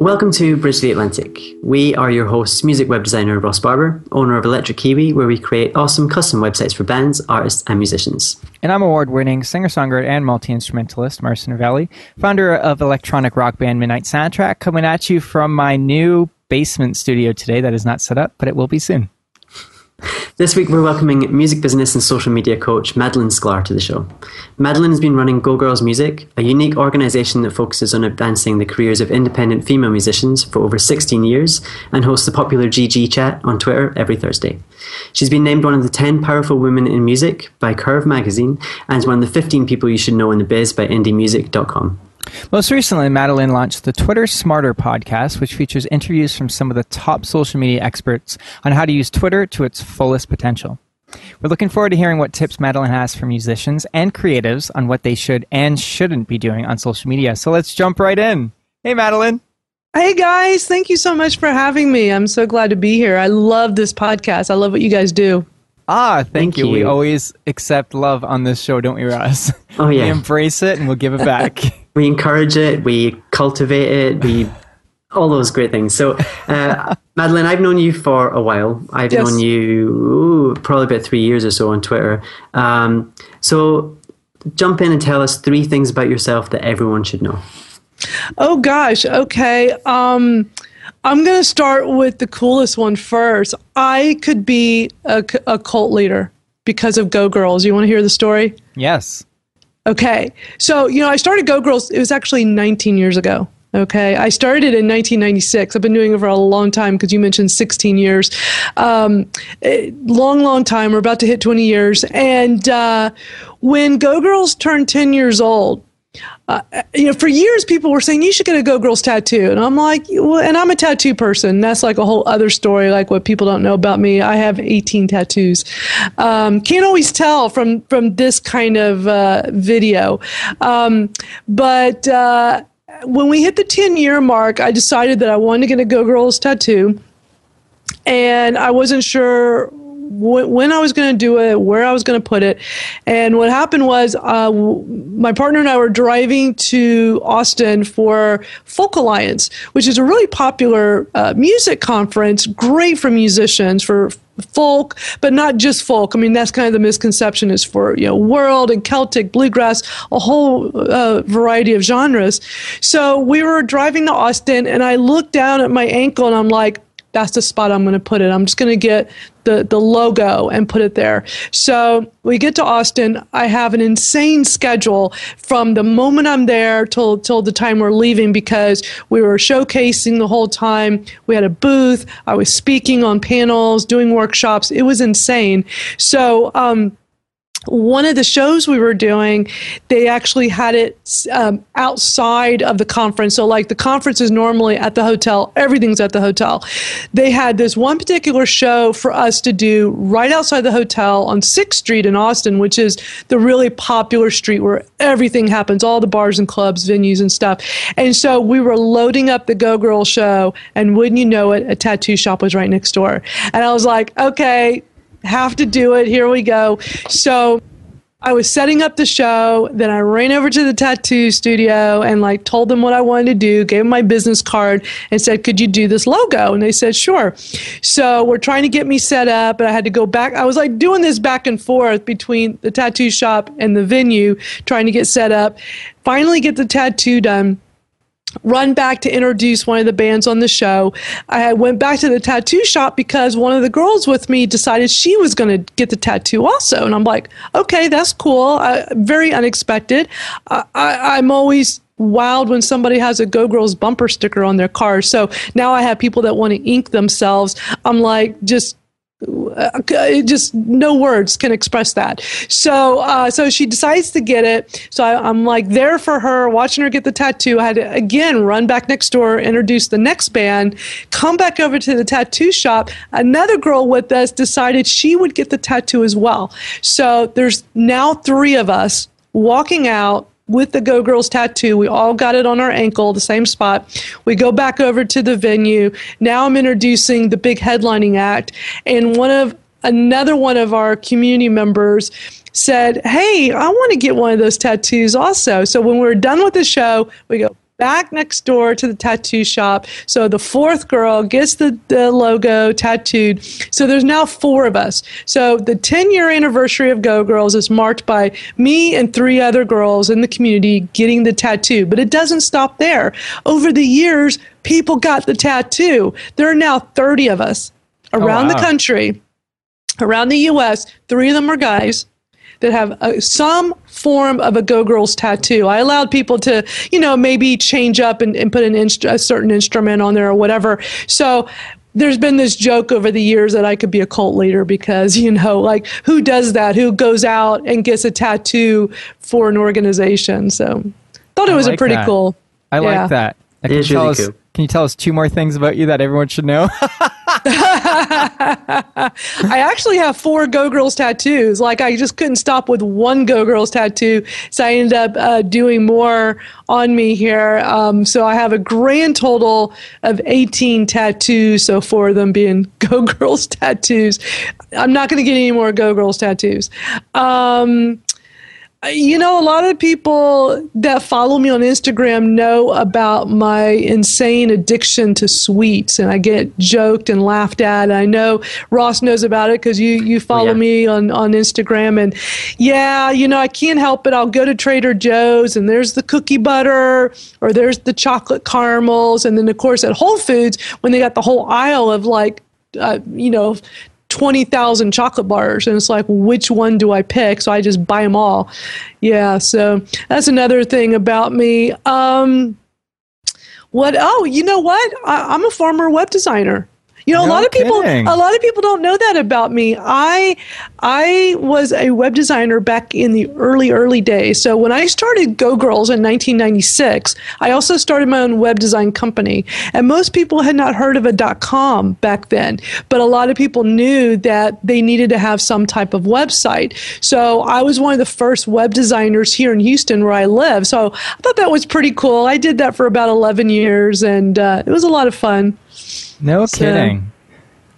Welcome to Bridge the Atlantic. We are your hosts, music web designer Ross Barber, owner of Electric Kiwi, where we create awesome custom websites for bands, artists, and musicians. And I'm award winning singer songwriter and multi instrumentalist Marcio Novelli, founder of electronic rock band Midnight Soundtrack, coming at you from my new basement studio today that is not set up, but it will be soon. This week, we're welcoming music business and social media coach Madeline Sklar to the show. Madeline has been running Go Girls Music, a unique organization that focuses on advancing the careers of independent female musicians for over 16 years and hosts the popular GG Chat on Twitter every Thursday. She's been named one of the 10 powerful women in music by Curve magazine and is one of the 15 people you should know in the biz by indiemusic.com. Most recently, Madeline launched the Twitter Smarter podcast, which features interviews from some of the top social media experts on how to use Twitter to its fullest potential. We're looking forward to hearing what tips Madeline has for musicians and creatives on what they should and shouldn't be doing on social media. So let's jump right in. Hey, Madeline. Hey guys, thank you so much for having me. I'm so glad to be here. I love this podcast. I love what you guys do. Ah, thank, Thank you. We always accept love on this show, don't we, Ross? Oh, yeah. we embrace it and we'll give it back. we encourage it, we cultivate it, we all those great things. So, uh, Madeline, I've known you for a while. I've Yes. known you ooh, probably about three years or so on Twitter. Um, so, jump in and tell us three things about yourself that everyone should know. Oh gosh, okay. Um, I'm going to start with the coolest one first. I could be a cult leader because of Go Girls. You want to hear the story? yes. Okay. So, you know, I started Go Girls, it was actually 19 years ago. Okay. I started in 1996. I've been doing it for a long time because you mentioned 16 years. Um, eh, long, long time. We're about to hit 20 years. And uh, when Go Girls turned 10 years old, uh, you know, for years people were saying you should get a Go Girls tattoo, and I'm like, well, and I'm a tattoo person. That's like a whole other story, like what people don't know about me. I have 18 tattoos. Um, can't always tell from from this kind of uh, video, um, but. Uh, when we hit the 10 year mark, I decided that I wanted to get a Go Girls tattoo and I wasn't sure wh- when I was going to do it, where I was going to put it. And what happened was, uh, w- my partner and I were driving to Austin for Folk Alliance, which is a really popular uh, music conference, great for musicians, for folk, but not just folk. I mean, that's kind of the misconception is for, you know, world and Celtic, bluegrass, a whole uh, variety of genres. So we were driving to Austin and I looked down at my ankle and I'm like, that's the spot I'm going to put it. I'm just going to get the, the logo and put it there. So we get to Austin. I have an insane schedule from the moment I'm there till till the time we're leaving because we were showcasing the whole time. We had a booth. I was speaking on panels, doing workshops. It was insane. So um, one of the shows we were doing, they actually had it um, outside of the conference. So, like the conference is normally at the hotel, everything's at the hotel. They had this one particular show for us to do right outside the hotel on 6th Street in Austin, which is the really popular street where everything happens, all the bars and clubs, venues, and stuff. And so we were loading up the Go Girl show, and wouldn't you know it, a tattoo shop was right next door. And I was like, okay, have to do it. Here we go. So I was setting up the show. Then I ran over to the tattoo studio and like told them what I wanted to do, gave them my business card and said, could you do this logo? And they said, sure. So we're trying to get me set up and I had to go back. I was like doing this back and forth between the tattoo shop and the venue, trying to get set up. Finally get the tattoo done run back to introduce one of the bands on the show. I went back to the tattoo shop because one of the girls with me decided she was going to get the tattoo also. And I'm like, okay, that's cool. Uh, very unexpected. I, I'm always wild when somebody has a Go Girls bumper sticker on their car. So now I have people that want to ink themselves. I'm like, just just no words can express that. So, uh, so she decides to get it. So I, am like there for her, watching her get the tattoo. I had to again run back next door, introduce the next band, come back over to the tattoo shop. Another girl with us decided she would get the tattoo as well. So there's now three of us walking out with the Go Girls tattoo. We all got it on our ankle, the same spot. We go back over to the venue. Now I'm introducing the big headlining act, and one of another one of our community members said, Hey, I want to get one of those tattoos also. So when we're done with the show, we go back next door to the tattoo shop. So the fourth girl gets the, the logo tattooed. So there's now four of us. So the 10 year anniversary of Go Girls is marked by me and three other girls in the community getting the tattoo. But it doesn't stop there. Over the years, people got the tattoo. There are now 30 of us around oh, wow. the country, around the US. Three of them are guys that have uh, some form of a Go Girls tattoo. I allowed people to, you know, maybe change up and, and put an inst- a certain instrument on there or whatever. So there's been this joke over the years that I could be a cult leader because, you know, like who does that? Who goes out and gets a tattoo for an organization? So thought it was like a pretty that. cool. I yeah. like that. It is really cool. Can you tell us two more things about you that everyone should know? I actually have four Go Girls tattoos. Like I just couldn't stop with one Go Girls tattoo, so I ended up uh, doing more on me here. Um, so I have a grand total of 18 tattoos. So four of them being Go Girls tattoos. I'm not going to get any more Go Girls tattoos. Um, you know, a lot of people that follow me on Instagram know about my insane addiction to sweets, and I get joked and laughed at. I know Ross knows about it because you you follow yeah. me on on Instagram, and yeah, you know, I can't help it. I'll go to Trader Joe's, and there's the cookie butter, or there's the chocolate caramels, and then of course at Whole Foods when they got the whole aisle of like uh, you know, 20,000 chocolate bars and it's like which one do I pick? So I just buy them all. Yeah so that's another thing about me. Um what oh you know what? I, I'm a former web designer you know, no a lot of people a lot of people don't know that about me. I I was a web designer back in the early early days. So when I started Go Girls in 1996, I also started my own web design company. And most people had not heard of a dot .com back then, but a lot of people knew that they needed to have some type of website. So I was one of the first web designers here in Houston where I live. So I thought that was pretty cool. I did that for about 11 years and uh, it was a lot of fun. No so, kidding.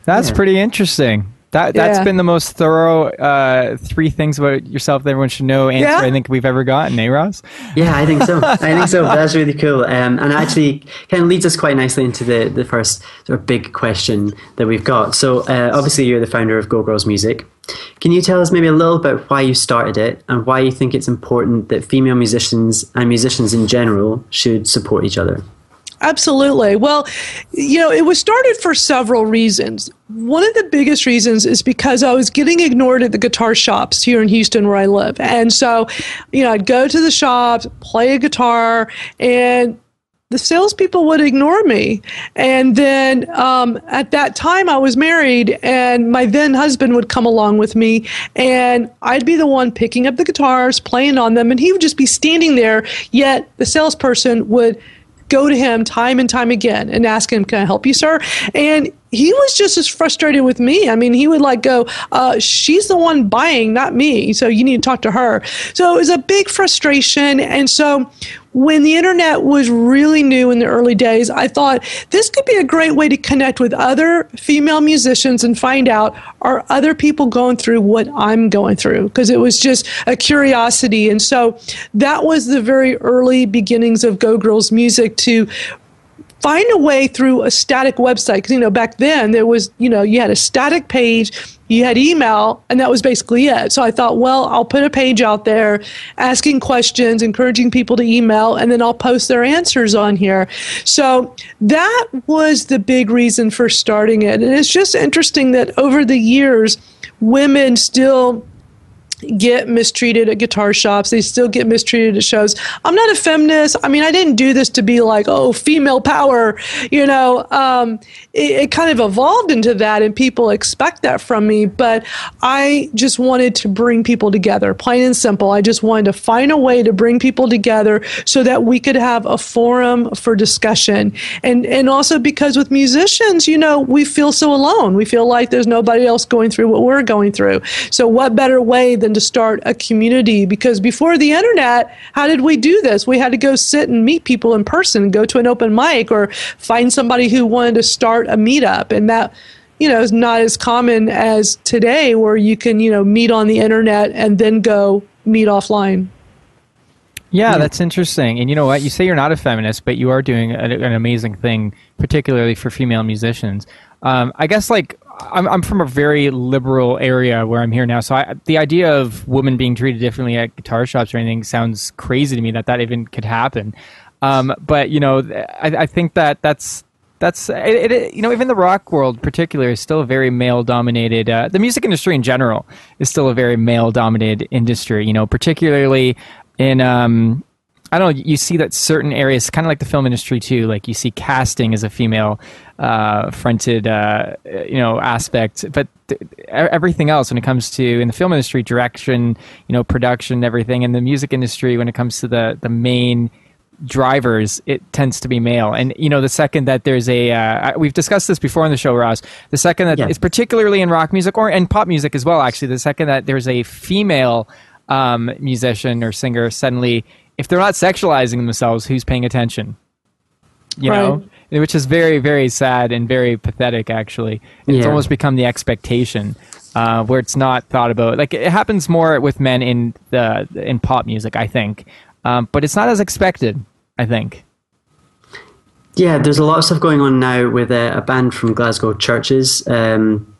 That's yeah. pretty interesting. That that's yeah. been the most thorough uh, three things about yourself that everyone should know answer yeah. I think we've ever gotten, eh, Ross? Yeah, I think so. I think so. That's really cool, um, and actually kind of leads us quite nicely into the the first sort of big question that we've got. So uh, obviously, you're the founder of Go Girls Music. Can you tell us maybe a little bit why you started it and why you think it's important that female musicians and musicians in general should support each other? Absolutely. Well, you know, it was started for several reasons. One of the biggest reasons is because I was getting ignored at the guitar shops here in Houston where I live. And so, you know, I'd go to the shops, play a guitar, and the salespeople would ignore me. And then um, at that time, I was married, and my then husband would come along with me, and I'd be the one picking up the guitars, playing on them, and he would just be standing there. Yet the salesperson would go to him time and time again and ask him, Can I help you, sir? And he was just as frustrated with me. I mean, he would like go, uh, She's the one buying, not me. So you need to talk to her. So it was a big frustration. And so when the internet was really new in the early days, I thought this could be a great way to connect with other female musicians and find out are other people going through what I'm going through? Because it was just a curiosity. And so that was the very early beginnings of Go Girls Music to find a way through a static website because you know back then there was you know you had a static page you had email and that was basically it. So i thought well i'll put a page out there asking questions encouraging people to email and then i'll post their answers on here. So that was the big reason for starting it. And it's just interesting that over the years women still get mistreated at guitar shops. They still get mistreated at shows. I'm not a feminist. I mean, I didn't do this to be like, oh, female power. You know, um, it, it, kind of evolved into that, and people expect that from me. But I just wanted to bring people together, plain and simple. I just wanted to find a way to bring people together so that we could have a forum for discussion. And and also because with musicians, you know, we feel so alone. We feel like there's nobody else going through what we're going through. So what better way than to start a community because before the internet, how did we do this? We had to go sit and meet people in person, go to an open mic, or find somebody who wanted to start a meetup. And that, you know, is not as common as today where you can, you know, meet on the internet and then go meet offline. Yeah, that's interesting. And you know what? You say you're not a feminist, but you are doing an amazing thing, particularly for female musicians. Um, I guess like I'm, I'm from a very liberal area where I'm here now, so I, the idea of women being treated differently at guitar shops or anything sounds crazy to me that that even could happen. Um, but you know, I, I, think that that's that's it, it, you know even the rock world particularly is still a very male dominated uh, the music industry in general is still a very male dominated industry you know particularly in um, I don't know. You see that certain areas, kind of like the film industry too. Like you see casting as a female uh, fronted, uh, you know, aspect, but th- everything else when it comes to in the film industry, direction, you know, production, everything, and the music industry when it comes to the the main drivers, it tends to be male. And you know, the second that there's a, uh, we've discussed this before on the show, Ross. The second that yeah. it's particularly in rock music or and pop music as well. Actually, the second that there's a female um, musician or singer, suddenly if they're not sexualizing themselves, who's paying attention? You right. know, which is very, very sad and very pathetic. Actually, it's yeah. almost become the expectation uh, where it's not thought about. Like it happens more with men in the in pop music, I think, um, but it's not as expected. I think. Yeah, there's a lot of stuff going on now with a, a band from Glasgow, CHVRCHES. Um,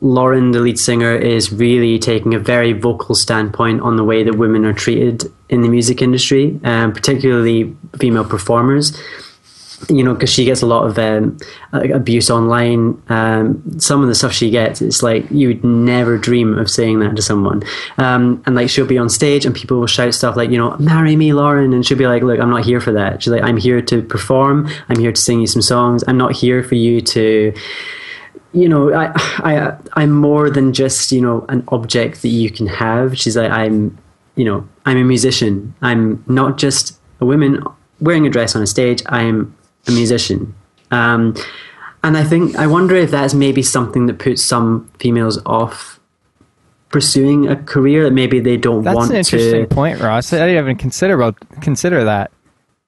Lauren, the lead singer, is really taking a very vocal standpoint on the way that women are treated in the music industry, um, particularly female performers. You know, because she gets a lot of um, abuse online. Um, some of the stuff she gets, it's like you would never dream of saying that to someone. Um, and like she'll be on stage and people will shout stuff like, you know, marry me, Lauren. And she'll be like, look, I'm not here for that. She's like, I'm here to perform. I'm here to sing you some songs. I'm not here for you to you know, I, I, I'm more than just, you know, an object that you can have. She's like, I'm, you know, I'm a musician. I'm not just a woman wearing a dress on a stage. I'm a musician. Um, and I think, I wonder if that's maybe something that puts some females off pursuing a career that maybe they don't that's want to. That's an interesting to. point, Ross. I didn't even consider about consider that.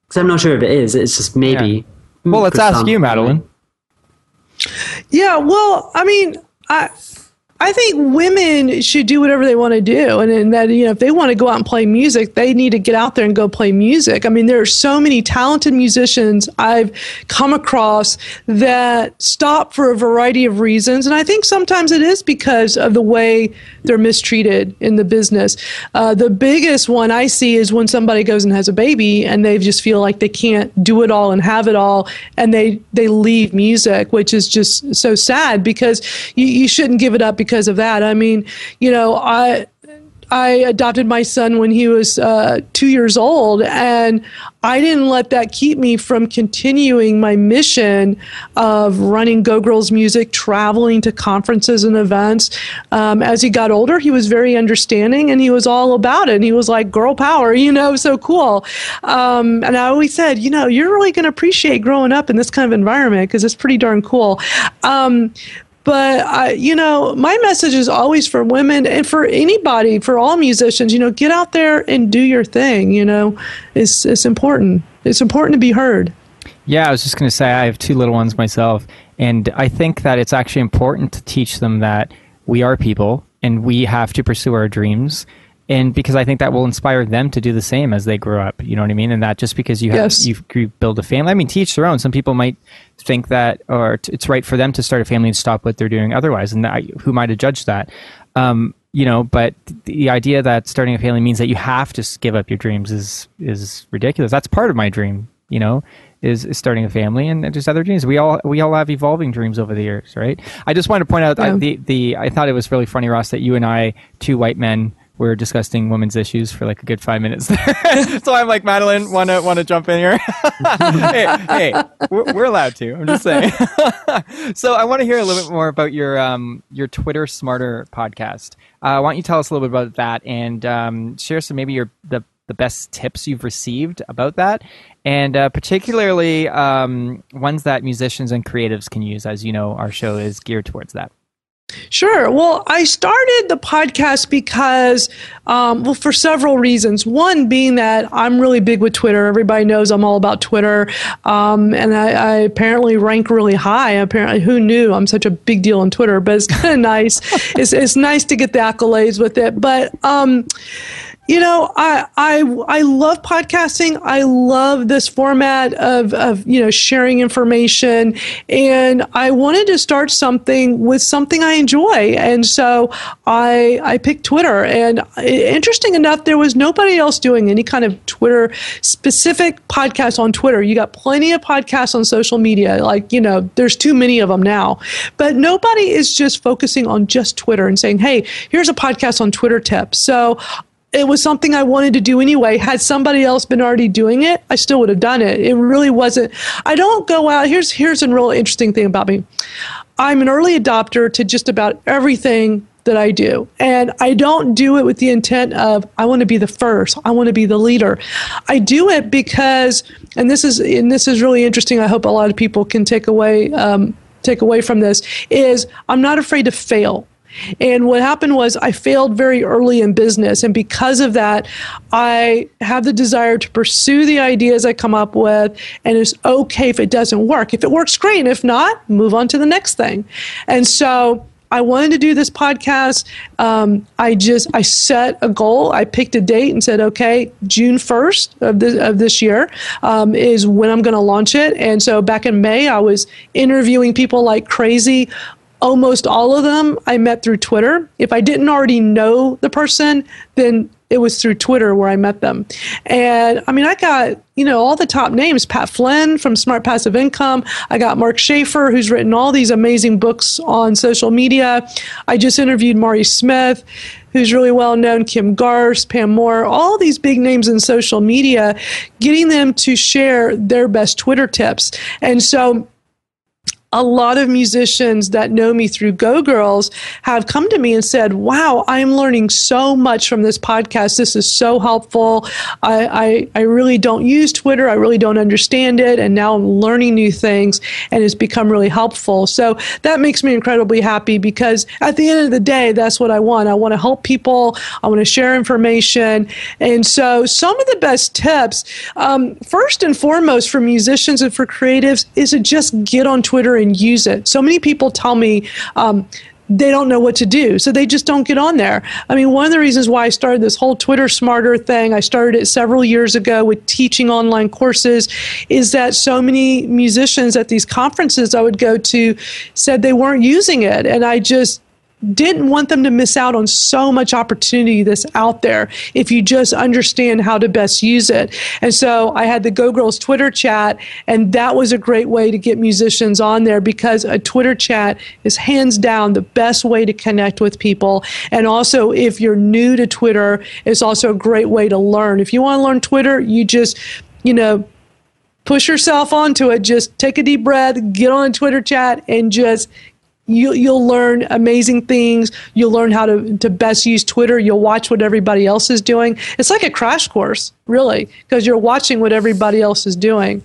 Because I'm not sure if it is. It's just maybe. Yeah. Well, let's ask you, Madeline. Yeah, well, I mean, I I think women should do whatever they want to do. And, and that, you know, if they want to go out and play music, they need to get out there and go play music. I mean, there are so many talented musicians I've come across that stop for a variety of reasons. And I think sometimes it is because of the way they're mistreated in the business. Uh, the biggest one I see is when somebody goes and has a baby and they just feel like they can't do it all and have it all. And they, they leave music, which is just so sad because you, you shouldn't give it up because of that. I mean, you know, I I adopted my son when he was uh, two years old, and I didn't let that keep me from continuing my mission of running Go Girls Music, traveling to conferences and events. Um, as he got older, he was very understanding and he was all about it. And he was like, girl power, you know, so cool. Um, and I always said, you know, you're really going to appreciate growing up in this kind of environment because it's pretty darn cool. Um, but I, you know, my message is always for women and for anybody, for all musicians. You know, get out there and do your thing. You know, it's it's important. It's important to be heard. Yeah, I was just going to say I have two little ones myself, and I think that it's actually important to teach them that we are people and we have to pursue our dreams and because I think that will inspire them to do the same as they grow up. You know what I mean? And that just because you have yes. you, you build a family, I mean, teach their own. Some people might think that, or t- it's right for them to start a family and stop what they're doing otherwise, and that, who might have judged that? Um, you know, but the idea that starting a family means that you have to give up your dreams is is ridiculous. That's part of my dream. You know, is, is starting a family and just other dreams. We all we all have evolving dreams over the years, right? I just wanted to point out yeah. I, the the I thought it was really funny, Ross, that you and I, two white men we're discussing women's issues for like a good five minutes there. so I'm like, Madeline, wanna wanna jump in here? hey, hey, we're, we're, allowed to. I'm just saying. so I want to hear a little bit more about your um, your Twitter Smarter podcast. Uh, why don't you tell us a little bit about that and um, share some maybe your the the best tips you've received about that, and uh, particularly um, ones that musicians and creatives can use. As you know, our show is geared towards that. Sure. Well, I started the podcast because, um, well, for several reasons. One being that I'm really big with Twitter. Everybody knows I'm all about Twitter, um, and I, I, apparently rank really high. Apparently, who knew I'm such a big deal on Twitter? But it's kind of nice. It's it's nice to get the accolades with it. But um, you know, I I I love podcasting. I love this format of of you know sharing information, and I wanted to start something with something I enjoy, and so I I picked Twitter. And interesting enough, there was nobody else doing any kind of Twitter specific podcast on Twitter. You got plenty of podcasts on social media, like you know, there's too many of them now, but nobody is just focusing on just Twitter and saying, hey, here's a podcast on Twitter tips. So it was something I wanted to do anyway. Had somebody else been already doing it, I still would have done it. It really wasn't. I don't go out. Here's here's a real interesting thing about me. I'm an early adopter to just about everything that I do. And I don't do it with the intent of I want to be the first. I want to be the leader. I do it because, and this is and this is really interesting. I hope a lot of people can take away um, take away from this. Is I'm not afraid to fail. And what happened was I failed very early in business. And because of that, I have the desire to pursue the ideas I come up with. And it's okay if it doesn't work. If it works, great. If not, move on to the next thing. And so I wanted to do this podcast. Um, I just I set a goal. I picked a date and said, okay, June first of this of this year um, is when I'm going to launch it. And so back in May, I was interviewing people like crazy almost all of them I met through Twitter. If I didn't already know the person, then it was through Twitter where I met them. And I mean, I got, you know, all the top names Pat Flynn from Smart Passive Income. I got Mark Schaefer, who's written all these amazing books on social media. I just interviewed Mari Smith, who's really well known, Kim Garst, Pam Moore, all these big names in social media, getting them to share their best Twitter tips. And so, a lot of musicians that know me through Go Girls have come to me and said, Wow, I'm learning so much from this podcast. This is so helpful. I, I, I, really don't use Twitter. I really don't understand it. And now I'm learning new things and it's become really helpful. So that makes me incredibly happy because at the end of the day, that's what I want. I want to help people, I want to share information. And so some of the best tips, um, first and foremost for musicians and for creatives, is to just get on Twitter and use it. So many people tell me, um, they don't know what to do. So they just don't get on there. I mean, one of the reasons why I started this whole Twitter Smarter thing, I started it several years ago with teaching online courses, is that so many musicians at these conferences I would go to said they weren't using it. And I just, didn't want them to miss out on so much opportunity that's out there if you just understand how to best use it. And so I had the Go Girls Twitter chat, and that was a great way to get musicians on there because a Twitter chat is hands down the best way to connect with people. And also, if you're new to Twitter, it's also a great way to learn. If you want to learn Twitter, you just, you know, push yourself onto it. Just take a deep breath, get on a Twitter chat, and just you, you'll learn amazing things. You'll learn how to, to best use Twitter. You'll watch what everybody else is doing. It's like a crash course, really, because you're watching what everybody else is doing.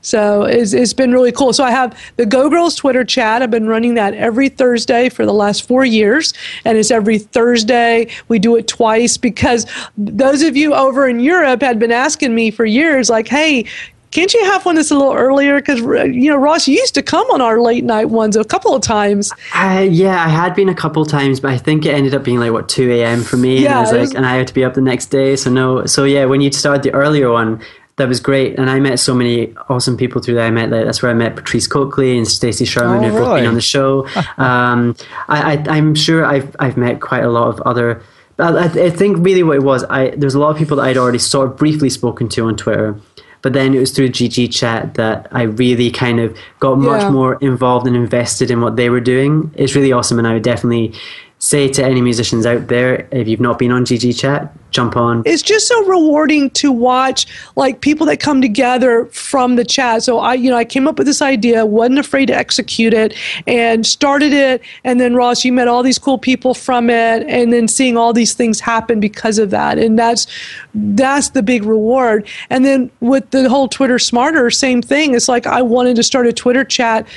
So it's, it's been really cool. So I have the Go Girls Twitter chat. I've been running that every Thursday for the last four years. And it's every Thursday. We do it twice because those of you over in Europe had been asking me for years, like, hey, can't you have one that's a little earlier? Because you know, Ross, you used to come on our late night ones a couple of times. Uh, yeah, I had been a couple of times, but I think it ended up being like what two a.m. for me, yeah, and I was like, was... and I had to be up the next day. So no, so yeah, when you started the earlier one, that was great, and I met so many awesome people through that. I met like, that's where I met Patrice Coakley and Stacey Sherman, oh, who've really? both been on the show. um, I, I, I'm sure I've I've met quite a lot of other. I, I think really what it was, I there's a lot of people that I'd already sort of briefly spoken to on Twitter but then it was through GG Chat that I really kind of got much yeah. more involved and invested in what they were doing. It's really awesome, and I would definitely say to any musicians out there if you've not been on GG Chat, jump on. It's just so rewarding to watch like people that come together from the chat. So I, you know, I came up with this idea, wasn't afraid to execute it, and started it. And then Ross, you met all these cool people from it, and then seeing all these things happen because of that, and that's that's the big reward. And then with the whole Twitter Smarter, same thing. It's like I wanted to start a Twitter chat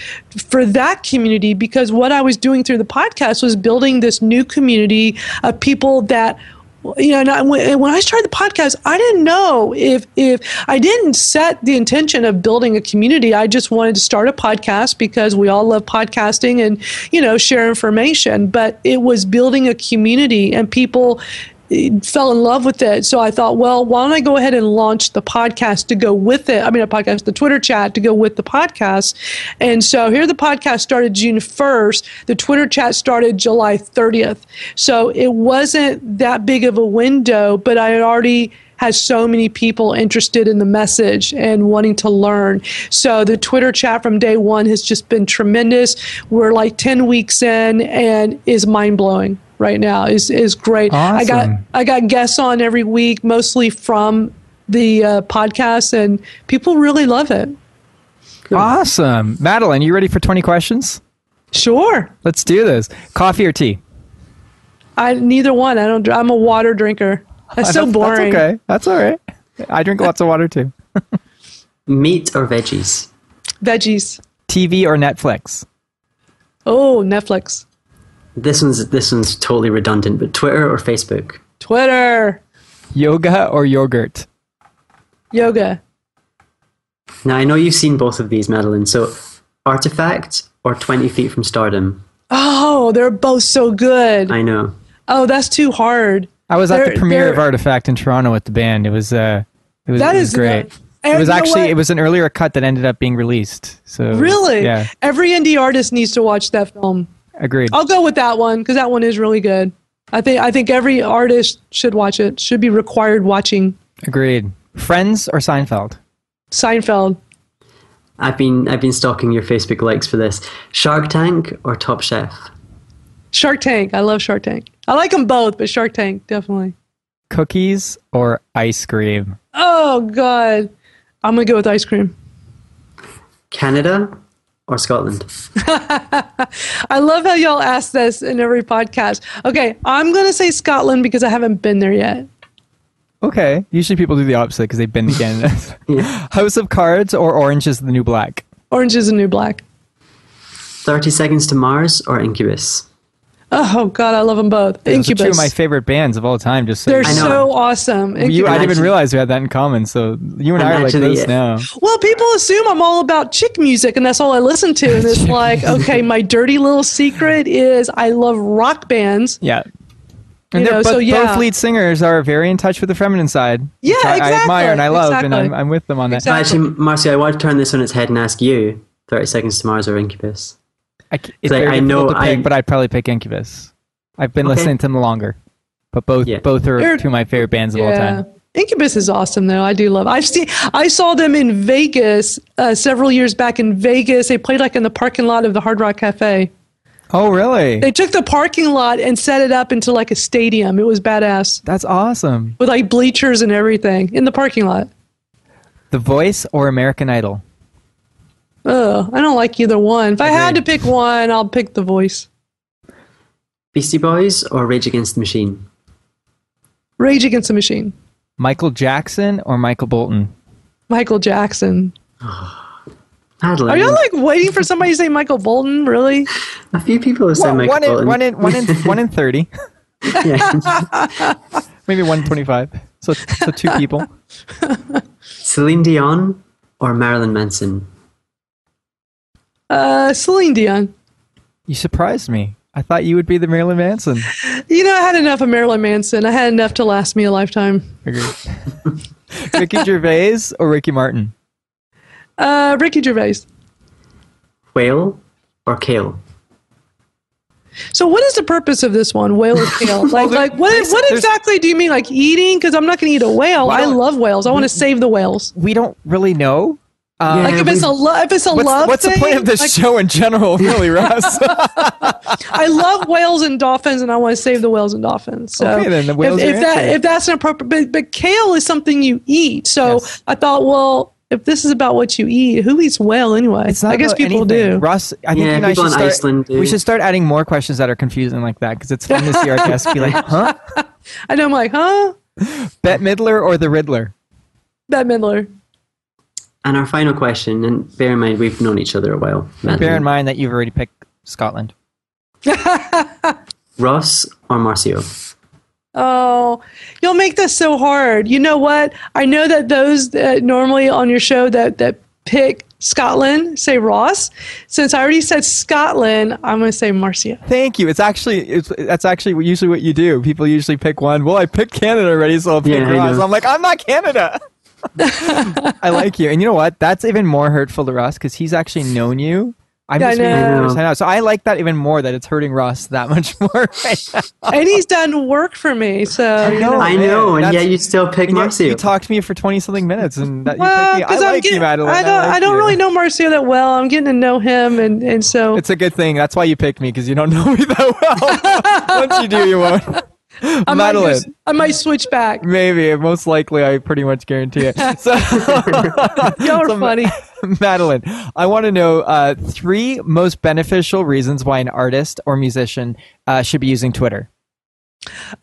for that community because what I was doing through the podcast was building this new community of people that you know, and I, when I started the podcast, I didn't know if if I didn't set the intention of building a community. I just wanted to start a podcast because we all love podcasting and you know share information. But it was building a community and people fell in love with it. So I thought, well, why don't I go ahead and launch the podcast to go with it? I mean, a podcast, the Twitter chat to go with the podcast. And so here the podcast started June 1st. The Twitter chat started July 30th. So it wasn't that big of a window, but I had already has so many people interested in the message and wanting to learn. So the Twitter chat from day one has just been tremendous. We're like 10 weeks in and is mind blowing right now is is great. Awesome. I got I got guests on every week, mostly from the uh, podcast, and people really love it. Awesome. Madeline, you ready for 20 questions? Sure. Let's do this. Coffee or tea? I neither one. I don't. I'm a water drinker. That's so boring. That's okay. That's all right. I drink lots of water too. Meat or veggies? Veggies. TV or Netflix? Oh, Netflix. This one's this one's totally redundant, but Twitter or Facebook? Twitter. Yoga or yogurt? Yoga. Now I know you've seen both of these, Madeline. So, Artifact or Twenty Feet from Stardom? Oh, they're both so good. I know. Oh, that's too hard. I was at They're- the premiere of Artifact in Toronto with the band. It was uh, it was, That it was is great. and It was actually it was an earlier cut that ended up being released. So Really? yeah, Every indie artist needs to watch that film. Agreed. I'll go with that one because that one is really good. I think I think every artist should watch it. Should be required watching Agreed. Friends or Seinfeld? Seinfeld. I've been I've been stalking your Facebook likes for this. Shark Tank or Top Chef? Shark Tank. I love Shark Tank. I like them both, but Shark Tank definitely. Cookies or ice cream? Oh God, I'm gonna go with ice cream. Canada or Scotland? I love how y'all ask this in every podcast. Okay, I'm gonna say Scotland because I haven't been there yet. Okay. Usually people do the opposite because they've been to Canada. Yeah. House of Cards or Orange is the New Black? Orange is the new black. Thirty Seconds to Mars or Incubus? Oh God, I love them both. Those are Incubus. two of my favorite bands of all time. Just so They're you know. I know. so awesome. You, I didn't even realize we had that in common. So you and I I'm are like actually- this now. Well, people assume I'm all about chick music, and that's all I listen to. And it's like, okay, my dirty little secret is I love rock bands. Yeah. And You they're- know, but so yeah. both lead singers are very in touch with the feminine side. Yeah, which I, I admire and I love, and I'm. I'm with them on that. Exactly. Actually, Marcio, I want to turn this on its head and ask you: Thirty Seconds to Mars or Incubus? I, c- it's Like, very I know difficult to pick, I- but I'd probably pick Incubus. I've been Okay. listening to them longer, but both Yeah. both are They're- two of my favorite bands of all time. Incubus is awesome, though. I do love. I've seen. I saw them in Vegas uh, several years back in Vegas. They played like in the parking lot of the Hard Rock Cafe. Oh, really? They took the parking lot and set it up into like a stadium. It was badass That's awesome. with like bleachers and everything in the parking lot. The Voice or American Idol? Ugh, I don't like either one. If I had to pick one, I'll pick The Voice. Beastie Boys or Rage Against the Machine? Rage Against the Machine. Michael Jackson or Michael Bolton? Michael Jackson. Madeline. Are y'all like waiting for somebody to say Michael Bolton? Really? a few people have said One, Michael one, in, Bolton. one in one in one in thirty, yeah. maybe one twenty-five. So so two people. Celine Dion or Marilyn Manson? Uh, Celine Dion. You surprised me. I thought you would be the Marilyn Manson. You know, I had enough of Marilyn Manson. I had enough to last me a lifetime. Agreed. Ricky Gervais or Ricky Martin? Uh, Ricky Gervais. Whale or Kale? So, what is the purpose of this one, whale or kale? Like, like what? What exactly do you mean, like eating? Because I'm not going to eat a whale. I love whales. I want to save the whales. We don't really know. Uh, like if it's a lo- if it's a what's, love. What's thing, the point of this like, show in general, really, Russ? I love whales and dolphins, and I want to save the whales and dolphins. So okay, then the whales if, if that if that's an appropriate, but, but kale is something you eat. So yes. I thought, well, if this is about what you eat, who eats whale anyway? It's not I guess people anything. do. Russ, I think yeah, you know, should start, Iceland do. We should start adding more questions that are confusing like that because it's fun to see our guests be like, huh? I know, I'm like, huh? Bette Midler or the Riddler? Bette Midler. And our final question, and bear in mind we've known each other a while. Madeline. Bear in mind that you've already picked Scotland. Ross or Marcio? Oh, you'll make this so hard. You know what? I know that those that normally on your show that that pick Scotland say Ross. Since I already said Scotland, I'm going to say Marcio. Thank you. It's actually it's that's actually usually what you do. People usually pick one. Well, I picked Canada already, so I'll pick Yeah, Ross. I'm like, I'm not Canada. I like you, and you know what? That's even more hurtful to Russ because he's actually known you. I'm Yeah, just reading know. it first. So I like that even more. That it's hurting Russ that much more. Right now. and he's done work for me. So you know. I know, and yet you still pick And Marcio. you talked to me for twenty something minutes, and that you Well, picked me. I because I'm like getting, you, Madeline. I don't, like I don't really know Marcio that well. I'm getting to know him, and and so It's a good thing. That's why you picked me because you don't know me that well. Once you do, you won't. I might, Madeline. just- I might switch back. Maybe, most likely, I pretty much guarantee it. So, Y'all are so, funny. Madeline, I want to know uh, three most beneficial reasons why an artist or musician uh, should be using Twitter.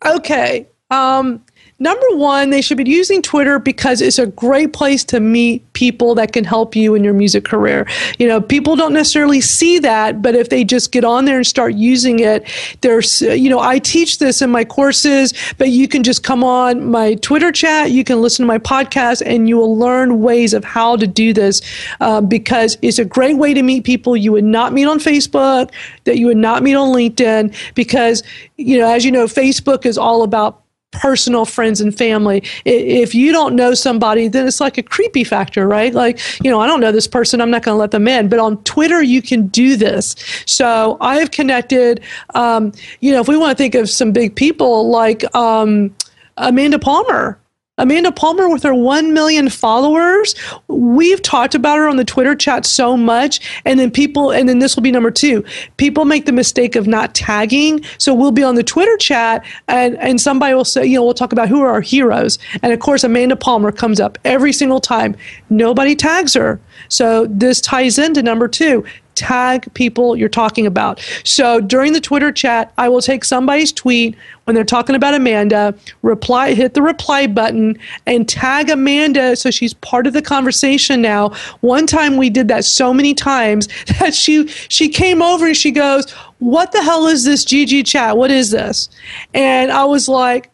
Okay. Um, number one, they should be using Twitter because it's a great place to meet people that can help you in your music career. You know, people don't necessarily see that, but if they just get on there and start using it, there's, you know, I teach this in my courses, but you can just come on my Twitter chat, you can listen to my podcast, and you will learn ways of how to do this uh, because it's a great way to meet people you would not meet on Facebook, that you would not meet on LinkedIn, because, you know, as you know, Facebook is all about personal friends and family. If you don't know somebody, then it's like a creepy factor, right? Like, you know, I don't know this person, I'm not going to let them in. But on Twitter, you can do this. So I have connected, um, you know, if we want to think of some big people like um, Amanda Palmer. Amanda Palmer, with her 1 million followers, we've talked about her on the Twitter chat so much. And then people, and then this will be number two people make the mistake of not tagging. So we'll be on the Twitter chat, and, and somebody will say, you know, we'll talk about who are our heroes. And of course, Amanda Palmer comes up every single time. Nobody tags her. So this ties into number two tag people you're talking about. So during the Twitter chat, I will take somebody's tweet when they're talking about Amanda, reply, hit the reply button, and tag Amanda so she's part of the conversation now. One time we did that so many times that she she came over and she goes, "What the hell is this GG chat? What is this?" And I was like,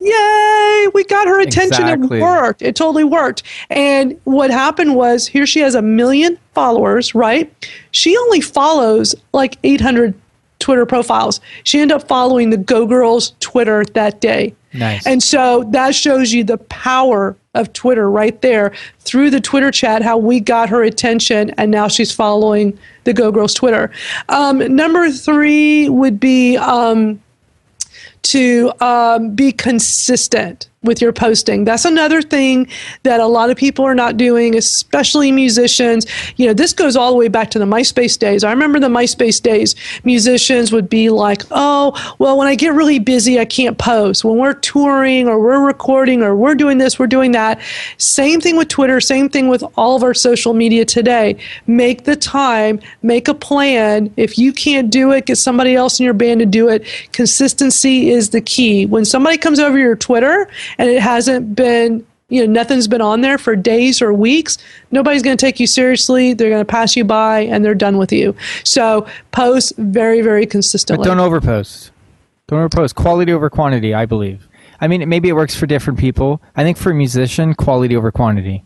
Yay! We got her attention. Exactly. It worked. It totally worked. And what happened was here she has a million followers, right? She only follows like 800 Twitter profiles. She ended up following the Go Girls Twitter that day. Nice. And so that shows you the power of Twitter right there through the Twitter chat, how we got her attention, and now she's following the Go Girls Twitter. Um, number three would be um, to um, be consistent with your posting. That's another thing that a lot of people are not doing, especially musicians. You know, this goes all the way back to the MySpace days. I remember the MySpace days, musicians would be like, oh, well, when I get really busy, I can't post. When we're touring or we're recording or we're doing this, we're doing that. Same thing with Twitter, same thing with all of our social media today. Make the time, make a plan. If you can't do it, get somebody else in your band to do it. Consistency is the key. When somebody comes over your Twitter and it hasn't been you know nothing's been on there for days or weeks nobody's going to take you seriously they're going to pass you by and they're done with you so post very very consistently. But don't overpost. Don't overpost. Quality over quantity, I believe. I mean, maybe it works for different people. I think for a musician, quality over quantity.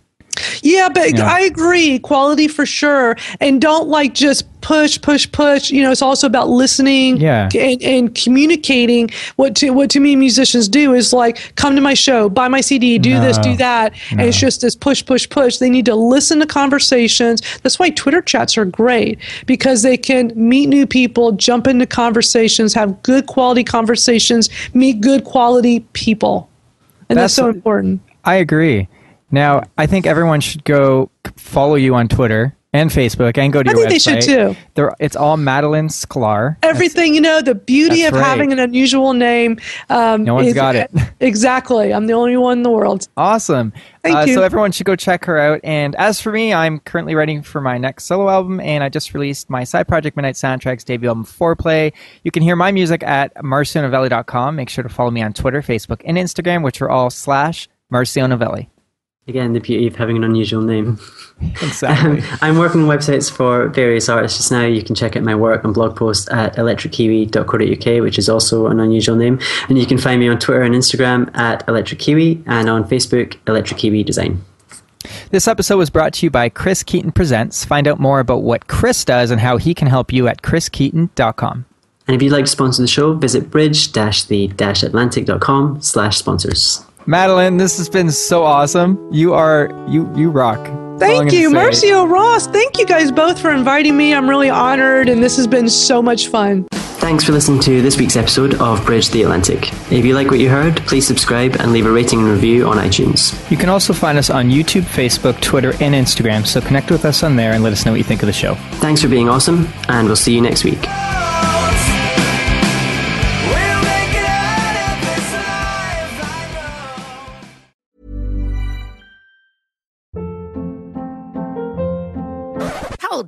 Yeah, but Yeah. I agree. Quality for sure. And don't like just push, push, push. You know, it's also about listening Yeah. and, and communicating. What to what to me musicians do is like come to my show, buy my CD, do this, do that. And it's just this push, push, push. They need to listen to conversations. That's why Twitter chats are great because they can meet new people, jump into conversations, have good quality conversations, meet good quality people. And that's, That's- so important. I agree. Now, I think everyone should go follow you on Twitter and Facebook and go to I your think they should too. They're, it's all Madeline Sklar. Everything, you know, the beauty of right. having an unusual name. Um, No one's is- got it. Exactly. I'm the only one in the world. Awesome. Thank uh, you. So everyone should go check her out. And as for me, I'm currently writing for my next solo album, and I just released my side project Midnight Soundtracks debut album Foreplay. You can hear my music at marcionovelli.com. Make sure to follow me on Twitter, Facebook, and Instagram, which are all slash Marcio Novelli. Again, the beauty of having an unusual name. Exactly. Um, I'm working on websites for various artists just now. You can check out my work and blog post at electrickiwi.co.uk, which is also an unusual name. And you can find me on Twitter and Instagram at electrickiwi and on Facebook, Electric Kiwi Design. This episode was brought to you by Chris Keaton Presents. Find out more about what Chris does and how he can help you at chriskeaton.com. And if you'd like to sponsor the show, visit bridge-the-atlantic.com slash sponsors. Madeline, this has been so awesome. You are you you rock. That's all I'm Thank you, say. Marcio Ross. Thank you guys both for inviting me. I'm really honored, and this has been so much fun. Thanks for listening to this week's episode of Bridge the Atlantic. If you like what you heard, please subscribe and leave a rating and review on iTunes. You can also find us on YouTube, Facebook, Twitter, and Instagram, so connect with us on there and let us know what you think of the show. Thanks for being awesome, and we'll see you next week.